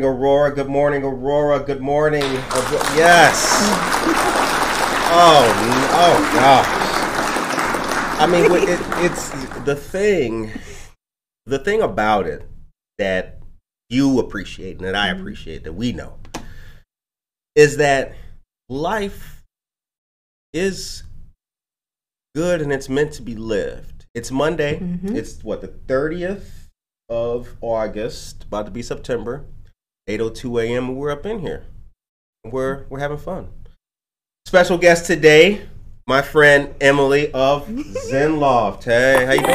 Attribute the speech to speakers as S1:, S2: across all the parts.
S1: morning, Aurora. Good morning, Aurora. Good morning. Yes. Oh, oh gosh. I mean, it, it's the thing. The thing about it that you appreciate and that I mm-hmm. appreciate that we know is that life is good and it's meant to be lived. It's Monday. Mm-hmm. It's what the thirtieth of August, about to be September. 8:02 a.m. and We're up in here. We're we're having fun. Special guest today, my friend Emily of Zen Loft. Hey, how you doing?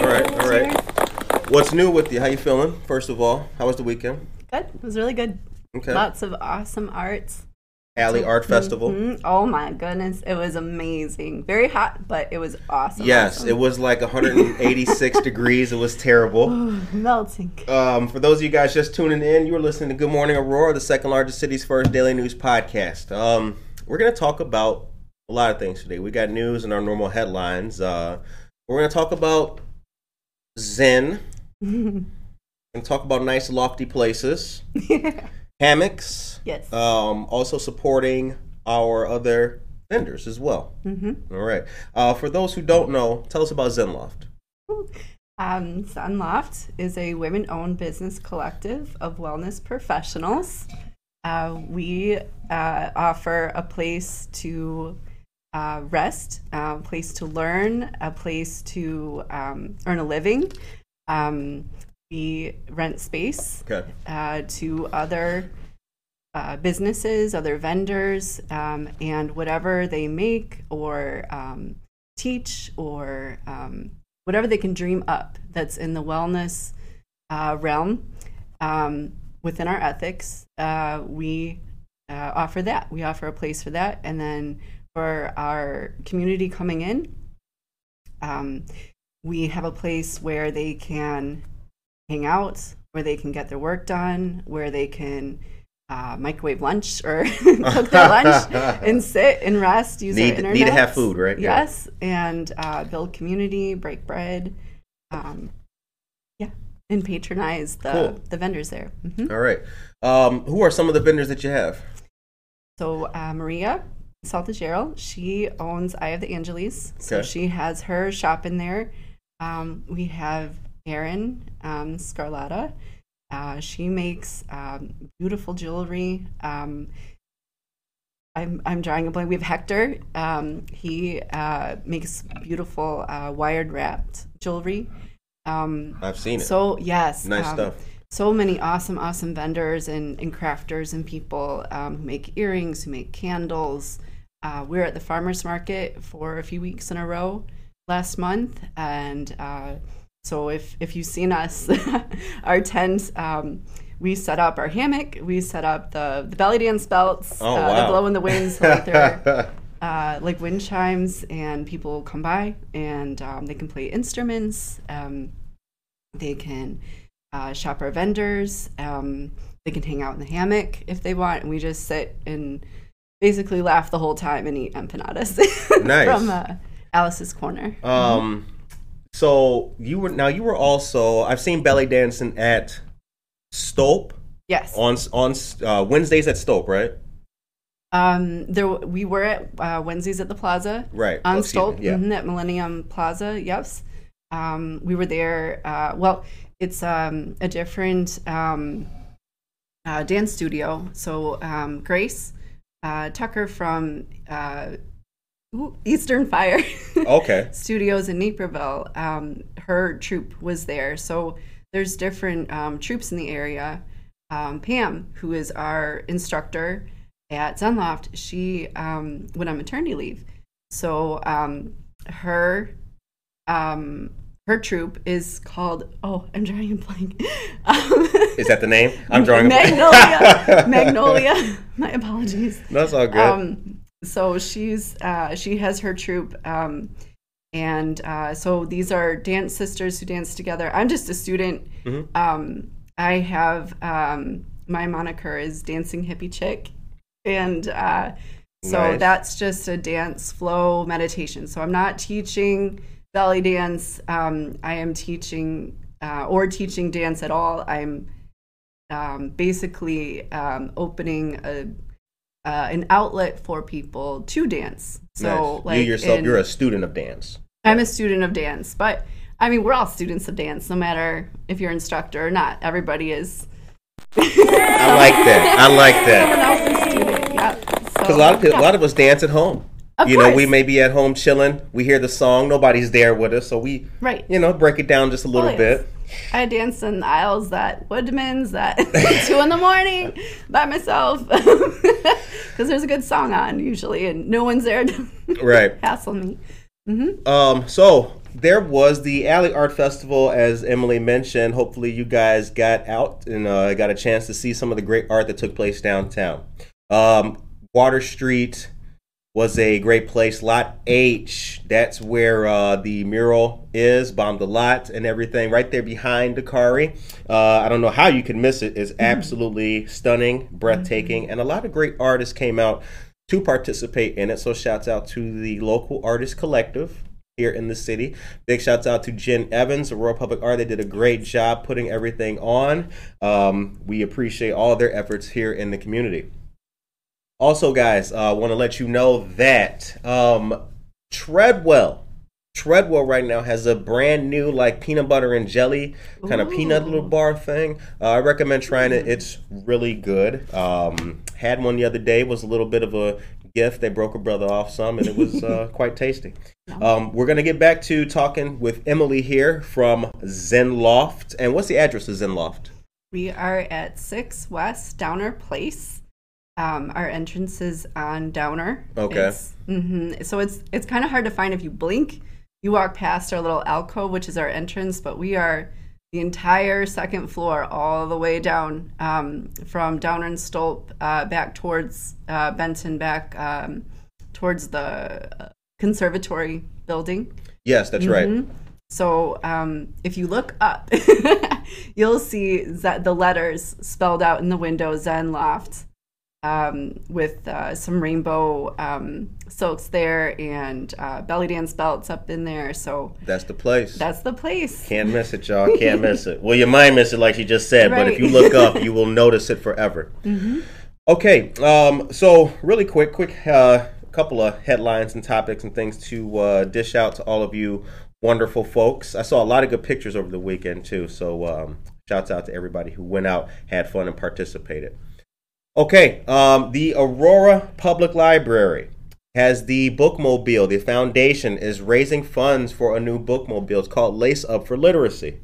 S1: All right, all right. What's new with you? How you feeling? First of all, how was the weekend?
S2: Good. It was really good.
S1: Okay.
S2: Lots of awesome arts.
S1: Alley Art Festival.
S2: Mhm. Oh my goodness, it was amazing. Very hot, but it was awesome.
S1: Yes,
S2: awesome.
S1: it was like 186 degrees. It was terrible.
S2: melting.
S1: Um, for those of you guys just tuning in, you are listening to Good Morning Aurora, the second largest city's first daily news podcast. Um, we're going to talk about a lot of things today. We got news and our normal headlines. Uh, we're going to talk about Zen. and talk about nice lofty places, hammocks.
S2: Yes.
S1: Um, also supporting our other vendors as well.
S2: Mm-hmm.
S1: All right. Uh, for those who don't know, tell us about Zen Loft.
S2: Um, Zenloft is a women-owned business collective of wellness professionals. Uh, we uh, offer a place to uh, rest, a place to learn, a place to um, earn a living. Um, we rent space
S1: Okay.
S2: uh, to other uh, businesses, other vendors, um, and whatever they make or um, teach or um, whatever they can dream up that's in the wellness uh, realm um, within our ethics, uh, we uh, offer that. We offer a place for that. And then for our community coming in, um, we have a place where they can hang out, where they can get their work done, where they can uh, microwave lunch or cook their lunch and sit and rest. Use
S1: Need-
S2: internet.
S1: need to have food, right? Yeah.
S2: Yes, and uh, build community, break bread, um, yeah, and patronize the
S1: Cool.
S2: the vendors there. hmm
S1: All right. Um, who are some of the vendors that you have?
S2: So uh, Maria Saltagerald, she owns Eye of the Angeles. So she has her shop in there. Um, we have Erin um, Scarlata. Uh, she makes um, beautiful jewelry. Um, I'm, I'm drawing a blank. We have Hector. Um, he uh, makes beautiful uh, wired wrapped jewelry. Um,
S1: I've seen it.
S2: so yes,
S1: nice
S2: um,
S1: stuff.
S2: so many awesome, awesome vendors and, and crafters and people um, who make earrings, who make candles. Uh, we're at the farmers market for a few weeks in a row last month, and uh, so if if you've seen us, our tent, um, we set up our hammock, we set up the the belly dance belts,
S1: Oh,
S2: uh,
S1: wow.
S2: the blow in the winds, uh, like wind chimes, and people come by and um, they can play instruments. Um, they can uh, shop our vendors. Um, they can hang out in the hammock if they want, and we just sit and basically laugh the whole time and eat empanadas
S1: Nice.
S2: from uh, Alice's Corner.
S1: Um, so you were now you were also I've seen belly dancing at Stolp
S2: yes.
S1: on on uh, Wednesdays at Stolp, right?
S2: Um, there we were at uh, Wednesdays at the Plaza.
S1: Right.
S2: on
S1: Oh,
S2: Stolp,
S1: yeah.
S2: mhm, at Millennium Plaza. Yes, um, we were there. Uh, well, it's um, a different um, uh, dance studio. So um, Grace uh, Tucker from uh, ooh, Eastern Fire
S1: Okay.
S2: Studios in Naperville, um, her troupe was there. So there's different um, troupes in the area. um, Pam, who is our instructor at Zenloft, she um, went on maternity leave. So um, her um, her troupe is called oh I'm drawing a blank. Um,
S1: Is that the name? I'm drawing a blank.
S2: Magnolia. Magnolia. My apologies.
S1: That's all good.
S2: Um, so she's uh, she has her troupe, um, and uh, so these are dance sisters who dance together. I'm just a student.
S1: Mm-hmm.
S2: Um, I have um, my moniker is dancing hippie chick, and uh, so
S1: Nice.
S2: that's just a dance flow meditation. So I'm not teaching belly dance. Um, I am teaching uh, or teaching dance at all. I'm um, basically um, opening a uh, an outlet for people to dance. So
S1: Nice.
S2: like
S1: you yourself,
S2: in-
S1: you're a student of dance.
S2: I'm a student of dance, but I mean we're all students of dance, no matter if you're instructor or not. Everybody is.
S1: I like that. I like that.
S2: Yep. So,
S1: a lot of people,
S2: yeah.
S1: a lot of us dance at home.
S2: Of
S1: you know, we
S2: course.
S1: may be at home chilling. We hear the song. Nobody's there with us, so we,
S2: Right.
S1: you know, break it down just a little
S2: Oh, yes.
S1: bit.
S2: I danced in the aisles at Woodman's at two in the morning by myself because there's a good song on usually, and no one's there to
S1: Right.
S2: hassle me.
S1: Um, so there was the Alley Art Festival, as Emily mentioned. Hopefully, you guys got out and uh, got a chance to see some of the great art that took place downtown. Um, Water Street was a great place. Lot H, that's where uh, the mural is, bombed the lot and everything, right there behind Dakari. Uh, I don't know how you can miss it. It's absolutely stunning, breathtaking, and a lot of great artists came out to participate in it. So shouts out to the local artist collective here in the city. Big shouts out to Jen Evans, Aurora Public Art. They did a great job putting everything on. Um, we appreciate all their efforts here in the community. Also, guys, I uh, want to let you know that um, Treadwell, Treadwell right now has a brand new like peanut butter and jelly kind of peanut little bar thing. Uh, I recommend trying it. It's really good. Um, had one the other day. Was a little bit of a gift. They broke a brother off some, and it was uh, quite tasty. Um, we're gonna get back to talking with Emily here from Zen Loft. And what's the address of Zen Loft?
S2: We are at 6 West Downer Place. Um, our entrance is on Downer.
S1: Okay.
S2: hmm So it's it's kind of hard to find if you blink. You walk past our little alcove, which is our entrance, but we are the entire second floor, all the way down um, from Downer and Stolp uh, back towards uh, Benton, back um, towards the uh, conservatory building.
S1: Yes, that's right.
S2: Mhm. So um, if you look up, you'll see that the letters spelled out in the window Zen Loft um, with uh, some rainbow um, silks there and uh, belly dance belts up in there. So
S1: That's the place.
S2: that's the place.
S1: Can't miss it, y'all. Can't miss it. Well, you might miss it, like she just said, but if you look up, you will notice it forever. Okay, um, so really quick, quick uh, couple of headlines and topics and things to uh, dish out to all of you wonderful folks. I saw a lot of good pictures over the weekend too, so um, shouts out to everybody who went out, had fun, and participated. Okay, um, the Aurora Public Library has the bookmobile. The foundation is raising funds for a new bookmobile. It's called Lace Up for Literacy.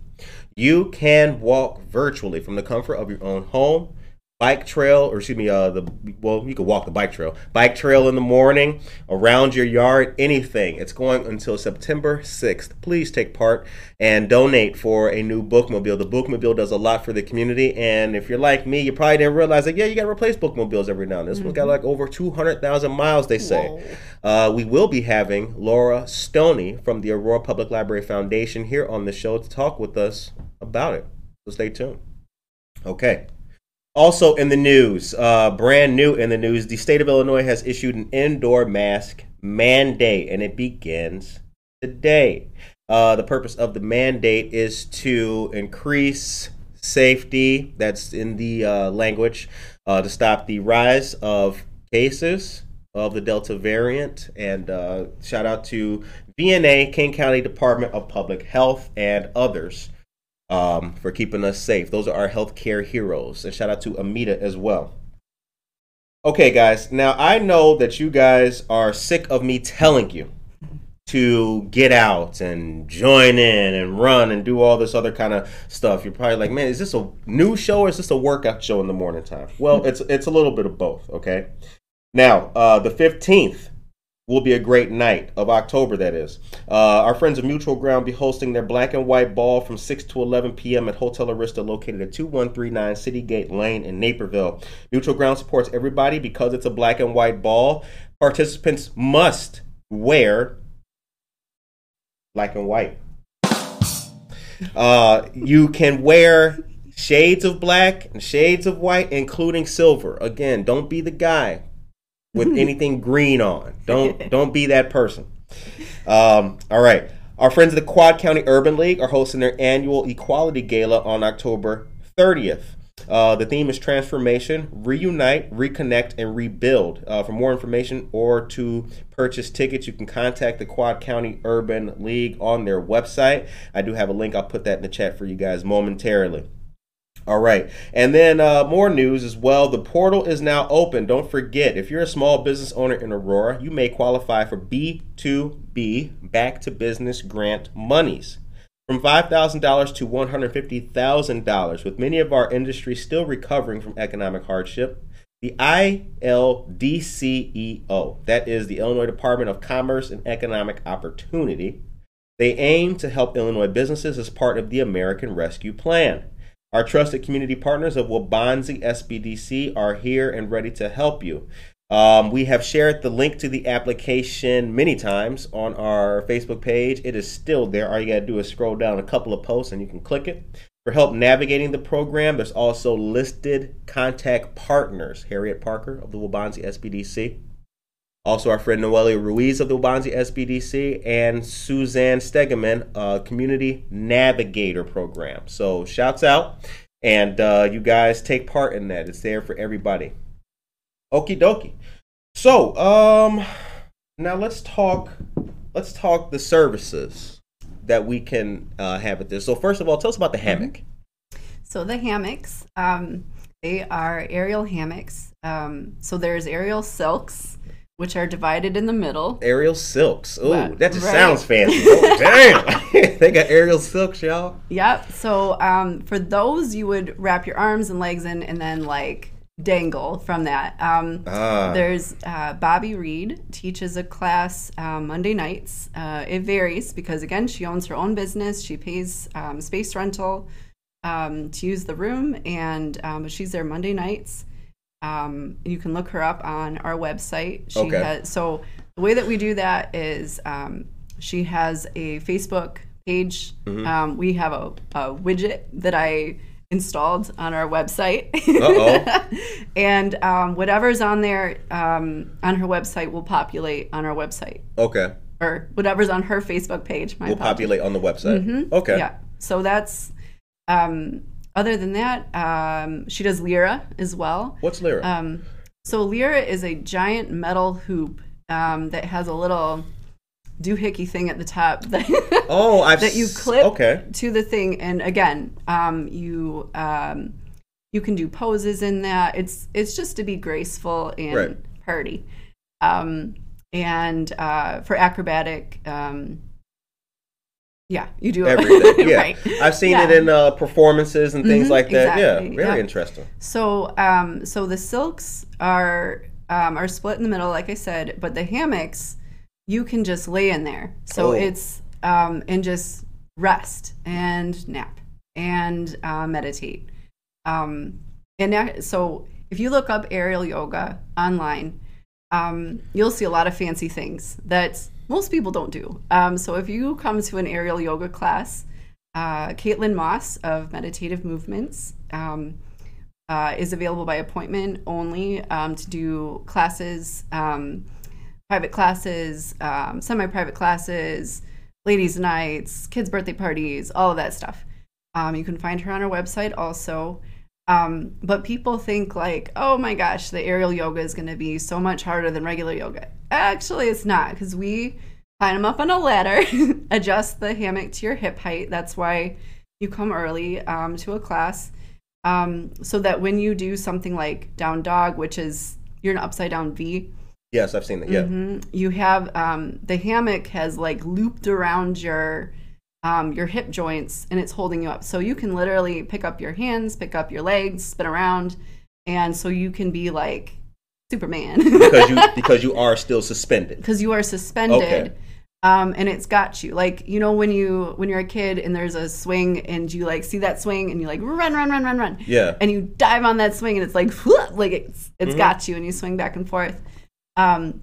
S1: You can walk virtually from the comfort of your own home, bike trail, or excuse me, uh, the well, you can walk the bike trail, bike trail in the morning, around your yard, anything. It's going until September 6th. Please take part and donate for a new bookmobile. The bookmobile does a lot for the community, and if you're like me, you probably didn't realize that. Yeah, you got to replace bookmobiles every now and then. This one's got like over 200,000 miles, they say. Uh, we will be having Laura Stoney from the Aurora Public Library Foundation here on the show to talk with us about it. So stay tuned. Okay. Also in the news, uh, brand new in the news, the state of Illinois has issued an indoor mask mandate, and it begins today. Uh, the purpose of the mandate is to increase safety. That's in the uh, language uh, to stop the rise of cases of the Delta variant. And uh, shout out to VNA, Kane County Department of Public Health, and others um, for keeping us safe. Those are our healthcare heroes. And shout out to Amita as well. Okay, guys. Now I know that you guys are sick of me telling you to get out and join in and run and do all this other kind of stuff. You're probably like, man, is this a new show or is this a workout show in the morning time? Well, it's it's a little bit of both. Okay. Now, uh, the 15th will be a great night of October, that is. Uh, our friends of Mutual Ground be hosting their black and white ball from 6 to 11 p.m. at Hotel Arista, located at 2139 City Gate Lane in Naperville. Mutual Ground supports everybody because it's a black and white ball. Participants must wear black and white. Uh, you can wear shades of black and shades of white, including silver. Again, don't be the guy with anything green on. Don't don't be that person. Um, all right. Our friends at the Quad County Urban League are hosting their annual Equality Gala on October 30th. Uh, the theme is transformation, reunite, reconnect, and rebuild. Uh, for more information or to purchase tickets, you can contact the Quad County Urban League on their website. I do have a link. I'll put that in the chat for you guys momentarily. All right. And then uh, more news as well. The portal is now open. Don't forget, if you're a small business owner in Aurora, you may qualify for B2B, back to business grant monies. From $5,000 to $150,000, with many of our industries still recovering from economic hardship, the ILDCEO, that is the Illinois Department of Commerce and Economic Opportunity, they aim to help Illinois businesses as part of the American Rescue Plan. Our trusted community partners of Waubonsee SBDC are here and ready to help you. Um, we have shared the link to the application many times on our Facebook page. It is still there. All you got to do is scroll down a couple of posts and you can click it. For help navigating the program, there's also listed contact partners Harriet Parker of the Waubonsee SBDC, also, our friend Noelia Ruiz of the Waubonsee SBDC and Suzanne Stegeman, uh, Community Navigator Program. So, shouts out, and uh, you guys take part in that. It's there for everybody. Okie dokie. So, um, now let's talk. Let's talk the services that we can uh, have at this. So, first of all, tell us about the hammock.
S2: So the hammocks, um, they are aerial hammocks. Um, so there's aerial silks which are divided in the middle.
S1: Aerial silks. Oh, that just right. sounds fancy. Oh, damn. they got aerial silks, y'all.
S2: Yep. So um, for those, you would wrap your arms and legs in and then like dangle from that. Um, ah. There's uh, Bobby Reed teaches a class um, Monday nights. Uh, it varies because, again, she owns her own business. She pays um, space rental um, to use the room, and um, she's there Monday nights. Um, you can look her up on our website. She okay. Has, so the way that we do that is um, she has a Facebook page. Mm-hmm. Um, we have a, a, widget that I installed on our website. and um, whatever's on there on her website will populate on our website.
S1: Okay.
S2: Or whatever's on her Facebook page.
S1: will populate on the website.
S2: Mm-hmm.
S1: Okay.
S2: Yeah. So that's um, other than that, um, she does Lyra as well.
S1: What's Lyra?
S2: Um, so Lyra is a giant metal hoop um, that has a little doohickey thing at the top that
S1: oh I've
S2: that you clip
S1: okay.
S2: to the thing, and again, um, you um, you can do poses in that. It's it's just to be graceful and right. party. Um, and uh, for acrobatic um, yeah, you do
S1: everything. Yeah, right. I've seen yeah. it in uh, performances and things mm-hmm, like that. Exactly. Yeah, very interesting.
S2: So, um, so the silks are um, are split in the middle, like I said, but the hammocks you can just lay in there. So oh. it's um, and just rest and nap and uh, meditate. Um, and that, so if you look up aerial yoga online, um, you'll see a lot of fancy things that's most people don't do. Um, so if you come to an aerial yoga class, uh, Caitlin Moss of Meditative Movements um, uh, is available by appointment only um, to do classes, um, private classes, um, semi private classes, ladies' nights, kids' birthday parties, all of that stuff. Um, you can find her on our website also. Um, but people think like, oh my gosh, the aerial yoga is going to be so much harder than regular yoga. Actually, it's not because we climb them up on a ladder, adjust the hammock to your hip height. That's why you come early um, to a class, um, so that when you do something like down dog, which is you're an upside down V,
S1: Yes, I've seen that. Yeah.
S2: Mhm. You have um, the hammock has like looped around your um, your hip joints and it's holding you up. So you can literally pick up your hands, pick up your legs, spin around, and so you can be like Superman
S1: because you because you are still suspended.
S2: because you are suspended.
S1: Okay.
S2: Um, and it's got you like you know when you when you're a kid and there's a swing and you like see that swing and you like run run run run run
S1: Yeah.
S2: and you dive on that swing and it's like like it's it's
S1: Mm-hmm.
S2: got you and you swing back and forth. Um,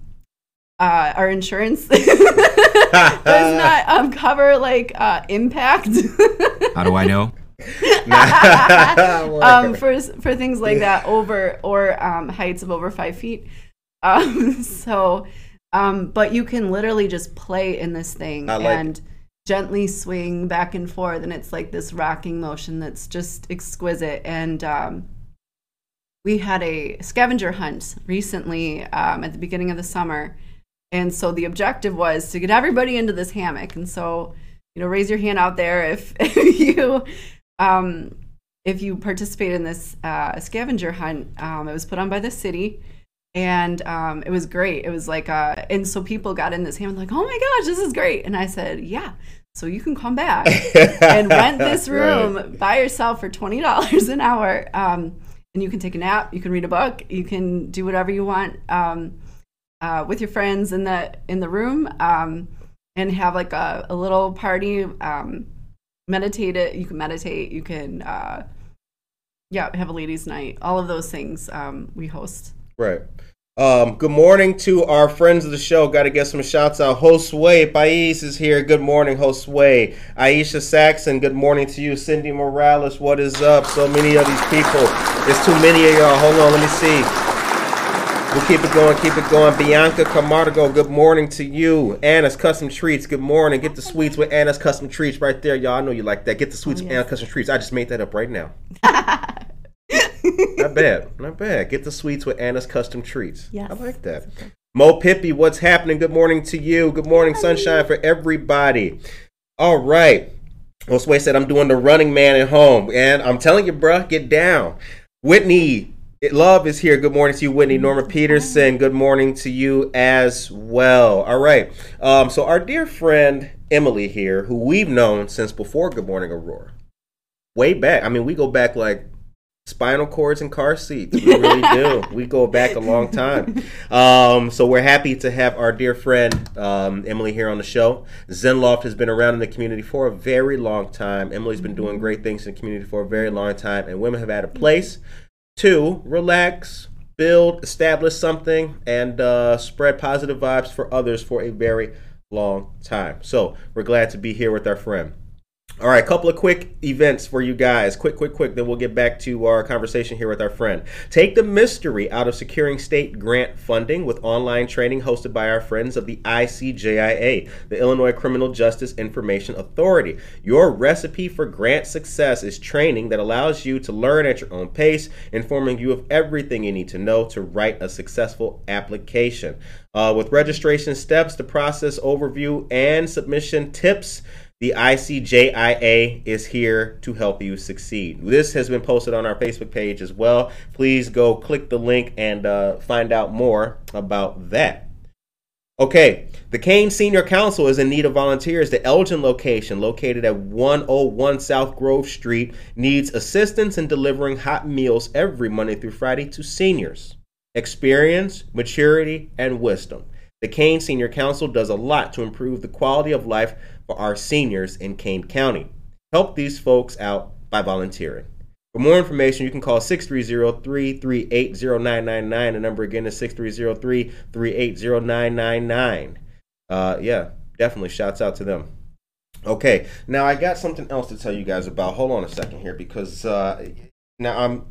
S2: uh, our insurance does not um, cover like uh, impact
S3: How do I know?
S2: um, for for things like that over or um, heights of over five feet. Um, so, um, but you can literally just play in this thing
S1: like
S2: and gently swing back and forth, and it's like this rocking motion that's just exquisite. And um, we had a scavenger hunt recently um, at the beginning of the summer, and so the objective was to get everybody into this hammock. And so, you know, raise your hand out there if, if you um, if you participate in this uh, scavenger hunt. Um, it was put on by the city. And um, it was great. It was like, uh, and so people got in this hammock like, "Oh my gosh, this is great!" And I said, "Yeah, so you can come back and rent this room
S1: Right.
S2: by yourself for twenty dollars an hour, um, and you can take a nap, you can read a book, you can do whatever you want um, uh, with your friends in the in the room, um, and have like a, a little party. Um, meditate it. You can meditate. You can, uh, yeah, have a ladies' night. All of those things um, we host.
S1: Right. Um, good morning to our friends of the show. Got to get some shouts out. Josue Pais is here. Good morning, Josue. Aisha Saxon. Good morning to you. Cindy Morales. What is up? So many of these people. There's too many of y'all. Hold on. Let me see. We'll keep it going. Keep it going. Bianca Camargo. Good morning to you. Anna's Custom Treats. Good morning. Get the sweets with Anna's Custom Treats right there, y'all. I know you like that. Get the sweets with oh, Anna's Custom Treats. I just made that up right now. Not bad. Not bad. Get the sweets with Anna's custom treats.
S2: Yeah,
S1: I like that. Mo Pippi, what's happening? Good morning to you. Good morning, sunshine for everybody. All right. Josue said I'm doing the running man at home. And I'm telling you, bruh, get down. Whitney, it- love is here. Good morning to you, Whitney. Norma Peterson, good morning to you as well. All right. Um, so our dear friend Emily here, who we've known since before Good Morning Aurora. Way back. I mean, we go back like spinal cords and car seats. We really do. We go back a long time. Um, so we're happy to have our dear friend um, Emily here on the show. Zenloft has been around in the community for a very long time. Emily's been doing great things in the community for a very long time, and women have had a place to relax, build, establish something, and uh, spread positive vibes for others for a very long time. So we're glad to be here with our friend. All right, a couple of quick events for you guys. Quick, quick, quick. Then we'll get back to our conversation here with our friend. Take the mystery out of securing state grant funding with online training hosted by our friends of the ICJIA, the Illinois Criminal Justice Information Authority. Your recipe for grant success is training that allows you to learn at your own pace, informing you of everything you need to know to write a successful application. Uh, with registration steps, the process overview, and submission tips. The ICJIA is here to help you succeed. This has been posted on our Facebook page as well. Please go click the link and uh, find out more about that. Okay, the Kane Senior Council is in need of volunteers. The Elgin location, located at 101 South Grove Street, needs assistance in delivering hot meals every Monday through Friday to seniors. Experience, maturity, and wisdom. The Kane Senior Council does a lot to improve the quality of life for our seniors in Kane County. Help these folks out by volunteering. For more information, you can call 630-338-0999. The number again is 630-338-0999. Uh, yeah, definitely shouts out to them. Okay, now I got something else to tell you guys about. Hold on a second here because uh, now I'm.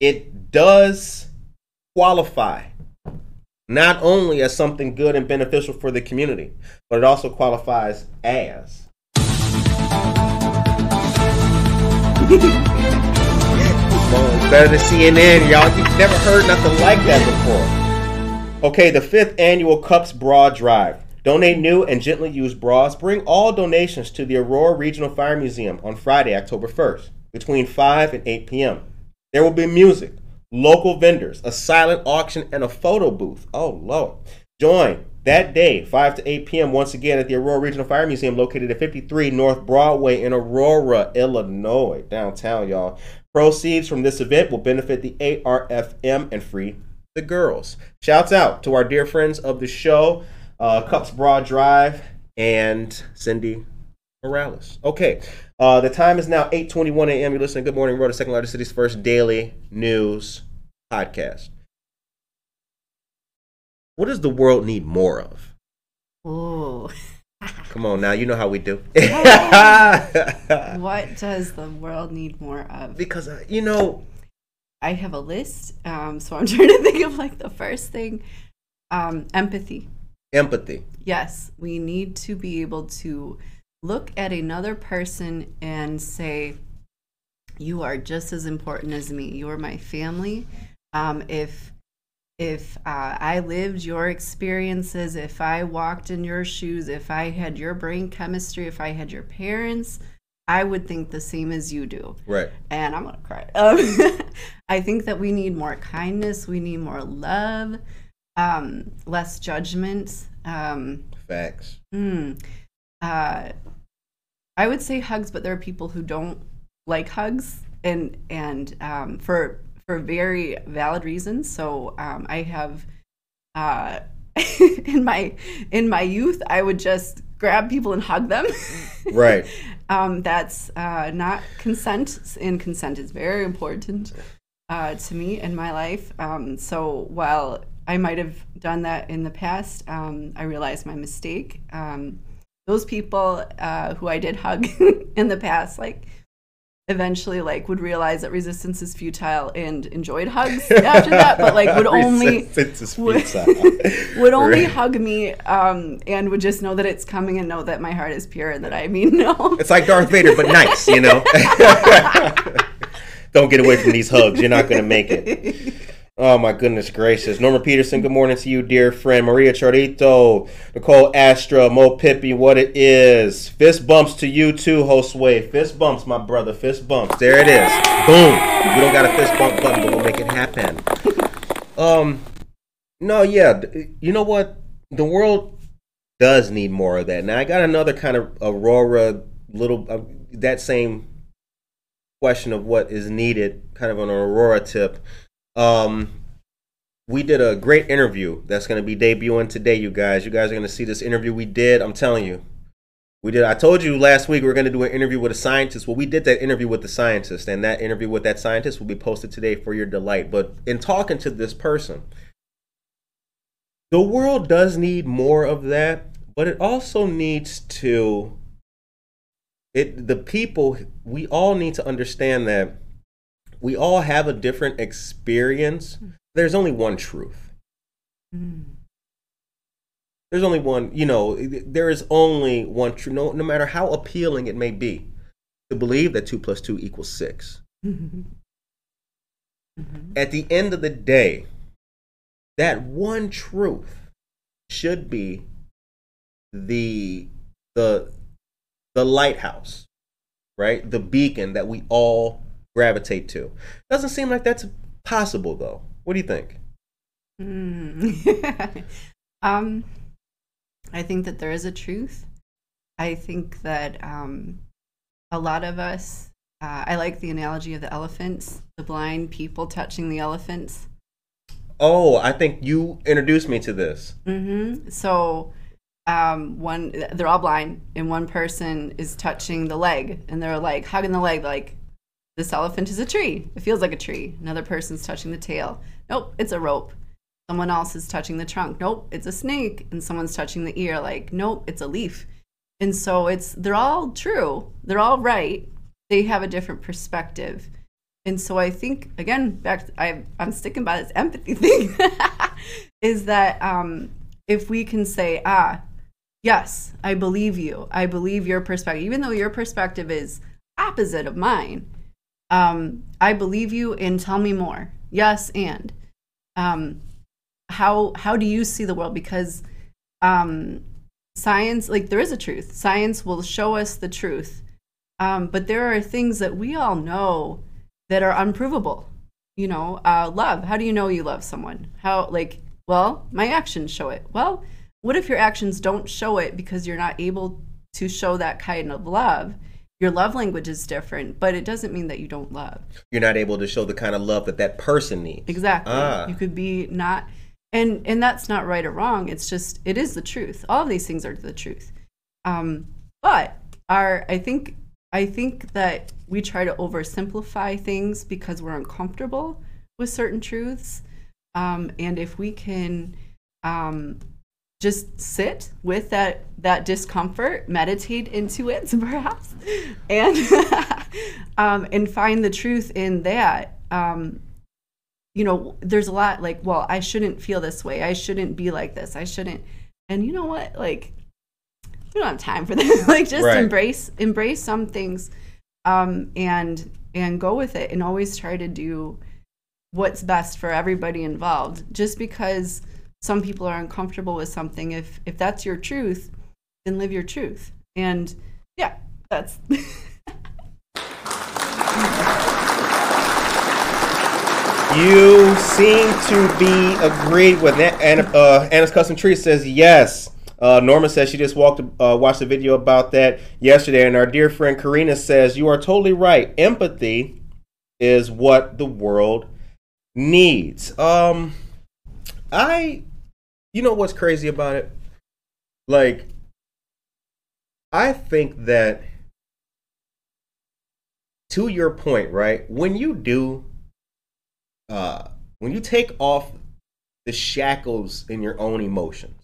S1: It does qualify not only as something good and beneficial for the community, but it also qualifies as. Better than CNN, y'all. You've never heard nothing like that before. Okay, the fifth annual Cups Bra Drive. Donate new and gently used bras. Bring all donations to the Aurora Regional Fire Museum on Friday, October 1st, between 5 and 8 p.m. There will be music, local vendors, a silent auction, and a photo booth. Oh, Lord. Join that day, 5 to 8 p.m., once again at the Aurora Regional Fire Museum located at 53 North Broadway in Aurora, Illinois, downtown, y'all. Proceeds from this event will benefit the ARFM and free the girls. Shouts out to our dear friends of the show, uh, Cups Bra Drive and Cindy Morales. Okay, uh, the time is now 8:21 a.m. You're listening to Good Morning Aurora, the second largest city's first daily news podcast. What does the world need more of?
S2: Oh,
S1: Come on now, you know how we do.
S2: what does the world need more of?
S1: because uh, you know,
S2: I have a list, um, so I'm trying to think of like the first thing. Um, empathy.
S1: empathy.
S2: Yes, we need to be able to look at another person and say, "You are just as important as me. You are my family." Um, if if uh, I lived your experiences, if I walked in your shoes, if I had your brain chemistry, if I had your parents, I would think the same as you do
S1: Right.
S2: and I'm gonna cry. Um, I think that we need more kindness. We need more love, um, less judgment. Um,
S1: Facts.
S2: hmm, uh, I would say hugs, but there are people who don't like hugs, and and um, for for very valid reasons. So um, I have. Uh, in my in my youth, I would just grab people and hug them.
S1: Right.
S2: um, that's uh, not consent, and consent is very important uh, to me in my life. Um, so while I might have done that in the past, um, I realized my mistake. Um, those people uh, who I did hug in the past, like eventually like would realize that resistance is futile and enjoyed hugs after that but like would only would, would only
S1: Right.
S2: hug me um, and would just know that it's coming and know that my heart is pure and that I mean no.
S1: It's like Darth Vader, but nice, you know. Don't get away from these hugs. You're not going to make it. Oh my goodness gracious! Norma Peterson, good morning to you, dear friend. Maria Charito, Nicole Astra, Mo Pippi, what it is. Fist bumps to you too, Josue. Fist bumps, my brother. Fist bumps. There it is. Boom. We don't got a fist bump button, but we'll make it happen. Um, no, yeah. You know what? The world does need more of that. Now I got another kind of Aurora little uh, that same question of what is needed, kind of an Aurora tip. Um, we did a great interview that's going to be debuting today, you guys. You guys are going to see this interview we did. I'm telling you, we did. I told you last week we are going to do an interview with a scientist. Well, we did that interview with the scientist, and that interview with that scientist will be posted today for your delight. But in talking to this person, the world does need more of that, but it also needs to it the people we all need to understand that we all have a different experience. Hmm. There's only one truth. Hmm. There's only one, you know, there is only one truth. No, no matter how appealing it may be to believe that two plus two equals 6 mm-hmm. At the end of the day, that one truth should be the the the lighthouse, right? The beacon that we all gravitate to. Doesn't seem like that's possible though. What do you think?
S2: Mm. um, I think that there is a truth. I think that um, a lot of us, uh, I like the analogy of the elephants, the blind people touching the elephants.
S1: Oh, I think you introduced me to this.
S2: hmm So, um, one, they're all blind, and one person is touching the leg, and they're like hugging the leg, like, this elephant is a tree. It feels like a tree. Another person's touching the tail. Nope, it's a rope. Someone else is touching the trunk. Nope, it's a snake. And someone's touching the ear. Like, nope, it's a leaf. And so it's they're all true. They're all right. They have a different perspective. And so I think again, back I I'm sticking by this empathy thing. is that um, if we can say, ah, yes, I believe you. I believe your perspective, even though your perspective is opposite of mine. Um, I believe you and tell me more. Yes, and um, how how do you see the world? Because um, science, like there is a truth. Science will show us the truth, um, but there are things that we all know that are unprovable. you know, uh, love. How do you know you love someone? How, like, well, my actions show it. Well, what if your actions don't show it because you're not able to show that kind of love? Your love language is different, but it doesn't mean that you don't love.
S1: You're not able to show the kind of love that that person needs.
S2: Exactly.
S1: Ah.
S2: You could be not and and that's not right or wrong. It's just it is the truth. All of these things are the truth. Um but our I think I think that we try to oversimplify things because we're uncomfortable with certain truths. Um and if we can um just sit with that that discomfort meditate into it perhaps and um, and find the truth in that. Um, you know there's a lot like well i shouldn't feel this way. I shouldn't be like this. I shouldn't and you know what? Like we don't have time for this. like just
S1: Right.
S2: embrace embrace some things um, and and go with it and always try to do what's best for everybody involved. Just because some people are uncomfortable with something if if that's your truth then live your truth and yeah that's
S1: You seem to be agreed with. And uh, Anna's Custom Treats says yes. Uh, Norma says she just walked, uh, watched a video about that yesterday, and our dear friend Karina says you are totally right. Empathy is what the world needs. Um, I, you know what's crazy about it? Like, I think that to your point, right? When you do uh, when you take off the shackles in your own emotions,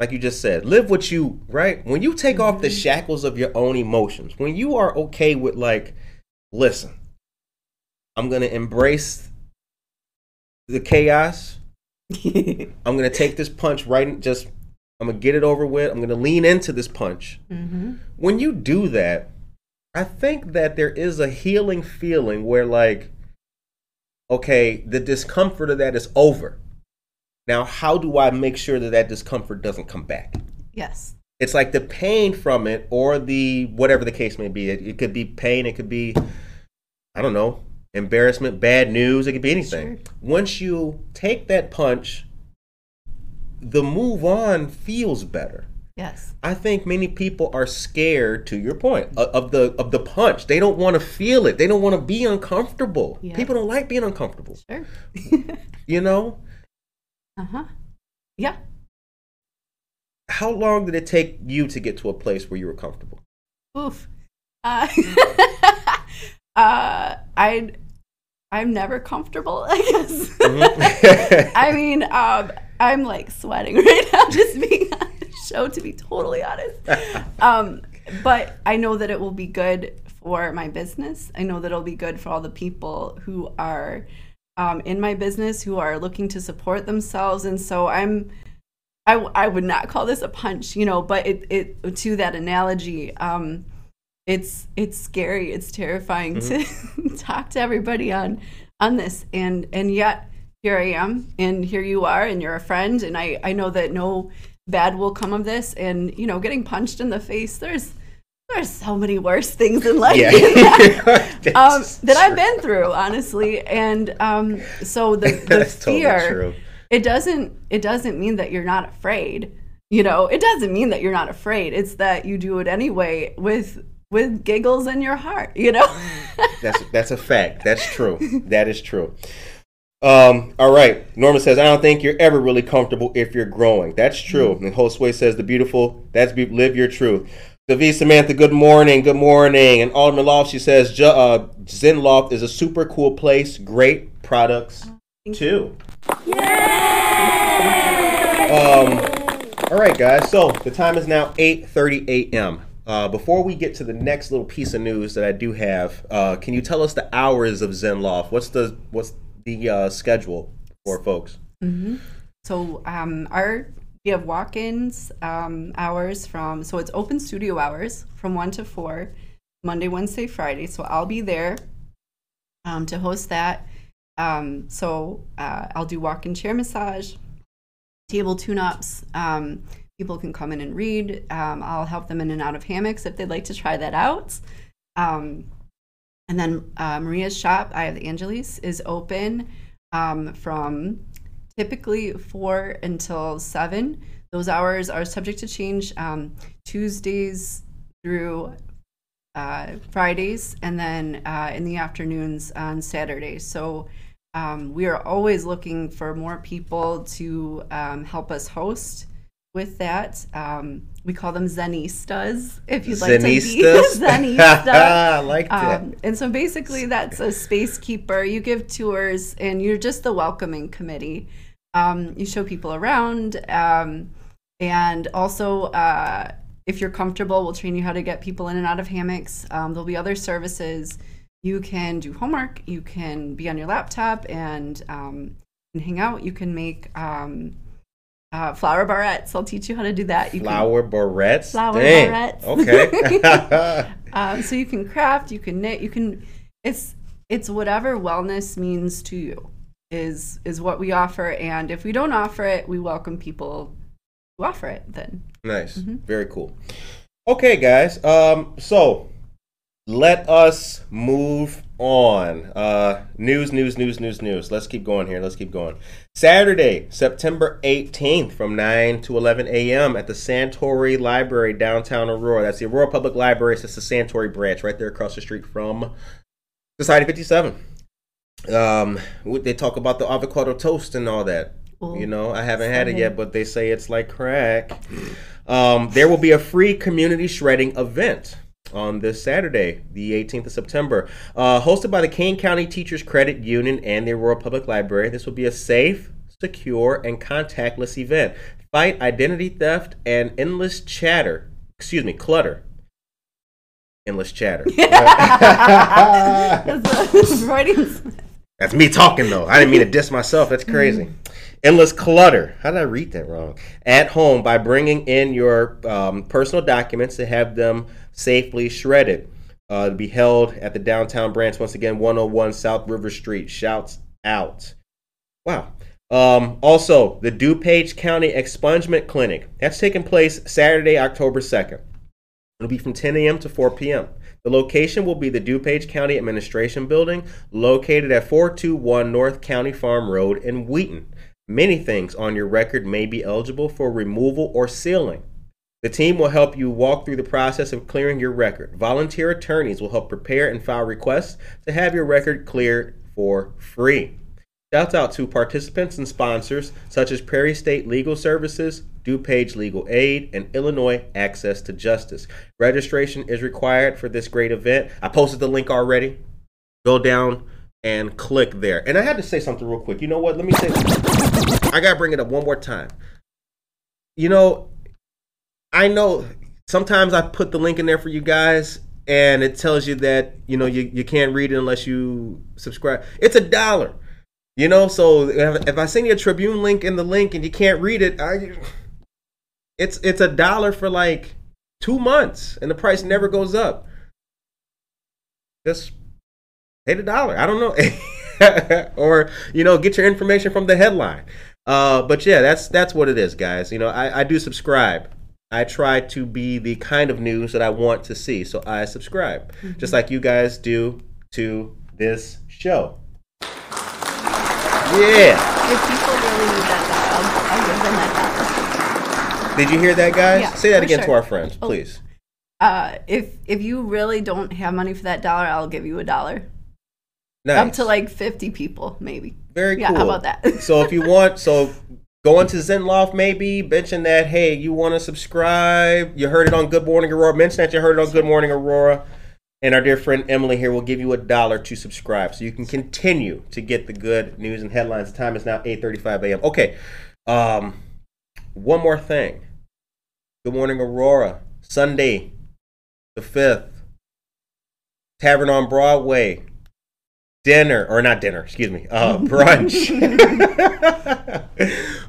S1: like you just said, live what you right. When you take off the shackles of your own emotions, when you are okay with like, listen, I'm gonna embrace the chaos. I'm gonna take this punch right. in- Just I'm gonna get it over with. I'm gonna lean into this punch. Mm-hmm. When you do that, I think that there is a healing feeling where like okay, the discomfort of that is over. Now, how do I make sure that that discomfort doesn't come back?
S2: yes
S1: It's like the pain from it, or the whatever the case may be. It, it could be pain, it could be, I don't know, embarrassment, bad news, it could be anything.
S2: Sure.
S1: Once you take that punch, the move on feels better.
S2: yes
S1: I think many people are scared to your point of the of the punch. They don't want to feel it. They don't want to be uncomfortable.
S2: Yeah.
S1: People don't like being uncomfortable.
S2: sure
S1: You know?
S2: uh-huh yeah
S1: How long did it take you to get to a place where you were comfortable?
S2: Oof. Uh, uh, I, I'm never comfortable. I guess.
S1: Mm-hmm.
S2: I mean, um, I'm like sweating right now just being on the show. To be totally honest, um, but I know that it will be good for my business. I know that it'll be good for all the people who are um, in my business who are looking to support themselves, and so I'm. I, I would not call this a punch, you know, but it, it to that analogy, um, it's it's scary, it's terrifying to talk to everybody on on this, and and yet here I am, and here you are, and you're a friend, and I I know that no bad will come of this, and you know, getting punched in the face, there's there's so many worse things in life
S1: Yeah.
S2: that, um, that I've been through, honestly, and um, so the the
S1: totally
S2: fear
S1: true.
S2: it doesn't it doesn't mean that you're not afraid you know? It doesn't mean that you're not afraid. It's that you do it anyway with with giggles in your heart you know
S1: That's that's a fact. That's true. That is true. Um, all right. Norma says, I don't think you're ever really comfortable if you're growing. That's true. And Josue says, the beautiful, that's be- live your truth. Davi Samantha, good morning. Good morning. And Alderman Loft, she says, Ju- uh, Zenloft is a super cool place. Great products, too. Um, all right, guys. So the time is now 8:30 a.m. Uh, before we get to the next little piece of news that I do have, uh, can you tell us the hours of Zenloft? What's the what's the uh, schedule for folks?
S2: so um our we have walk-ins um hours from so it's open studio hours from 1 to 4 monday wednesday friday so i'll be there um, to host that um, so uh, i'll do walk-in chair massage table tune-ups um, people can come in and read um, i'll help them in and out of hammocks if they'd like to try that out um, And then uh, Maria's shop, I have the Angeles, is open um, from typically four until seven. Those hours are subject to change um, Tuesdays through uh, Fridays, and then uh, in the afternoons on Saturdays. So um, we are always looking for more people to um, help us host with that. Um, we call them Zenistas, if you'd like to be Zenista.
S1: I like that.
S2: Um, and so basically, that's a space keeper. You give tours, and you're just the welcoming committee. Um, you show people around, um, and also, uh, if you're comfortable, we'll train you how to get people in and out of hammocks. Um, there'll be other services. You can do homework. You can be on your laptop and, um, and hang out. You can make um, uh, flower barrettes. I'll teach you how to do that. You can
S1: Flower barrettes.
S2: Flower
S1: Dang.
S2: barrettes.
S1: Okay.
S2: um, so you can craft, you can knit, you can. It's it's whatever wellness means to you is is what we offer, and if we don't offer it, we welcome people who offer it. Then
S1: Nice.
S2: Mm-hmm.
S1: Very cool. Okay, guys. Um, so let us move on. Uh, news, news, news, news, news. Let's keep going here. Let's keep going. Saturday, September 18th from 9 to 11 a.m. at the Santori Library, downtown Aurora. That's the Aurora Public Library. It's the Santori branch right there across the street from Society 57. Um, they talk about the avocado toast and all that.
S2: Ooh,
S1: you know, I haven't had it yet, but they say it's like crack. Um, there will be a free community shredding event on this Saturday, the 18th of September, uh, hosted by the Kane County Teachers Credit Union and the Aurora Public Library. This will be a safe, secure, and contactless event. Fight identity theft and endless chatter. Excuse me, clutter. Endless chatter.
S2: that's
S1: That's me talking though. I didn't mean to diss myself. That's crazy. Endless clutter. How did I read that wrong? At home by bringing in your um, personal documents to have them safely shredded. Uh, to be held at the downtown branch once again, 101 South River Street. Shouts out. Wow. Um, also, the DuPage County Expungement Clinic. That's taking place Saturday, October 2nd. It'll be from 10 a.m. to 4 p.m. The location will be the DuPage County Administration Building, located at 421 North County Farm Road in Wheaton. Many things on your record may be eligible for removal or sealing. The team will help you walk through the process of clearing your record. Volunteer attorneys will help prepare and file requests to have your record cleared for free. Shouts out to participants and sponsors such as Prairie State Legal Services, DuPage Legal Aid, and Illinois Access to Justice. Registration is required for this great event. I posted the link already. Go down and click there. And I had to say something real quick. You know what? Let me say I got to bring it up one more time. You know, I know sometimes I put the link in there for you guys and it tells you that, you know, you, you can't read it unless you subscribe. It's a dollar. You know, so if, I send you a Tribune link in the link and you can't read it, I, it's it's a dollar for like two months, and the price never goes up. Just pay the dollar. I don't know, or you know, get your information from the headline. Uh, but yeah, that's that's what it is, guys. You know, I, I do subscribe. I try to be the kind of news that I want to see, so I subscribe, just like you guys do to this show. Yeah.
S2: if people really need that, I'll, I'll give them that dollar.
S1: Did you hear that, guys?
S2: Yeah,
S1: Say that again to our friends,
S2: Oh.
S1: please.
S2: Uh, if if you really don't have money for that dollar, I'll give you a dollar.
S1: Nice.
S2: Up to like fifty people, maybe.
S1: Very
S2: yeah,
S1: cool.
S2: how about that?
S1: so if you want, so go into Zenloft maybe, mention that, hey, you want to subscribe. You heard it on Good Morning Aurora. Mention that you heard it on Good Morning Aurora. And our dear friend Emily here will give you a dollar to subscribe so you can continue to get the good news and headlines. The time is now 8.35 a.m. Okay, um, one more thing. Good Morning Aurora, Sunday, the 5th. Tavern on Broadway, dinner or not dinner excuse me uh brunch.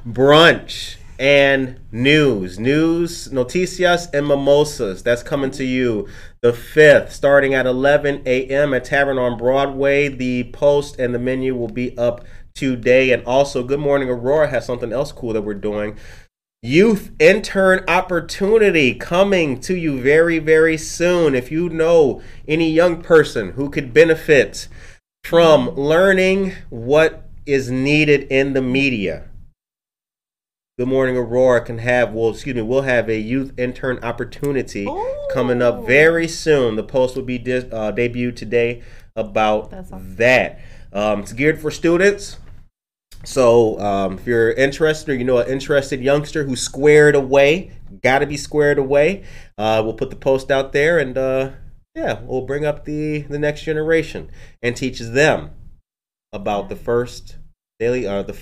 S1: Brunch and news news noticias and mimosas that's coming to you. The 5th starting at 11 a.m at tavern on broadway the post and the menu will be up today. And also good morning aurora has something else cool that we're doing. Youth intern opportunity coming to you very, very soon. If you know any young person who could benefit from learning what is needed in the media, Good Morning Aurora can have, well, excuse me, we'll have a youth intern opportunity coming up very soon. The post will be dis- uh, debuted today about
S2: awesome.
S1: that. Um, it's geared for students. So um, if you're interested or you know an interested youngster who's squared away, got to be squared away, uh, we'll put the post out there and uh, yeah, we'll bring up the the next generation and teaches them about the first daily, uh, the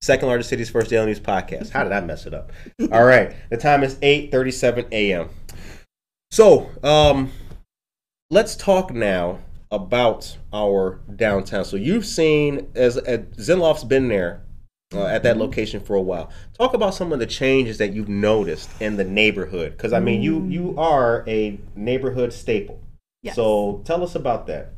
S1: second largest city's first daily news podcast. How did I mess it up? All right, the time is 8:37 a.m. So um, let's talk now about our downtown. So you've seen as, as Zenloft's been there uh, at that location for a while. Talk about some of the changes that you've noticed in the neighborhood, because I mean you you are a neighborhood staple.
S2: Yes.
S1: So tell us about that.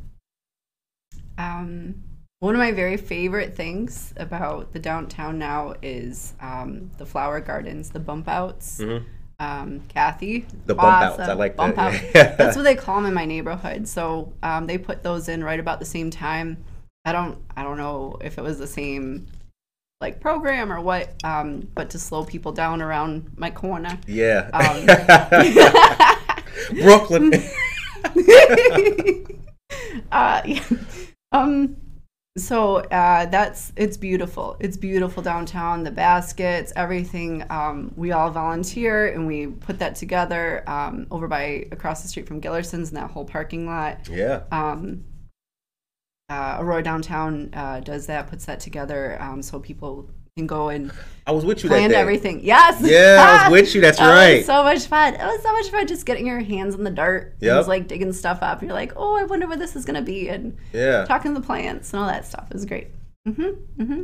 S2: Um, one of my very favorite things about the downtown now is um, the flower gardens, the bump outs.
S1: Mhm.
S2: Um, Kathy,
S1: The bump outs, I like
S2: bump
S1: that.
S2: out. That's what they call them in my neighborhood. So um, they put those in right about the same time. I don't, I don't know if it was the same like program or what, um, but to slow people down around my corner.
S1: Yeah.
S2: Um,
S1: Brooklyn.
S2: uh, yeah. Um, so uh, that's it's beautiful. It's beautiful downtown. The baskets, everything. Um, we all volunteer and we put that together um, over by across the street from Gillerson's in that whole parking lot.
S1: yeah.
S2: Um, uh, Aurora Downtown uh, does that, puts that together, um, so people can go and
S1: I was with you that
S2: plan
S1: day.
S2: everything. Yes.
S1: Yeah, I was with you. That's
S2: That was
S1: right.
S2: so much fun. It was so much fun just getting your hands in the dirt.
S1: Yeah.
S2: And just like digging stuff up. You're like, oh, I wonder what this is gonna be, and
S1: yeah.
S2: talking to the plants and all that stuff. It was great. hmm hmm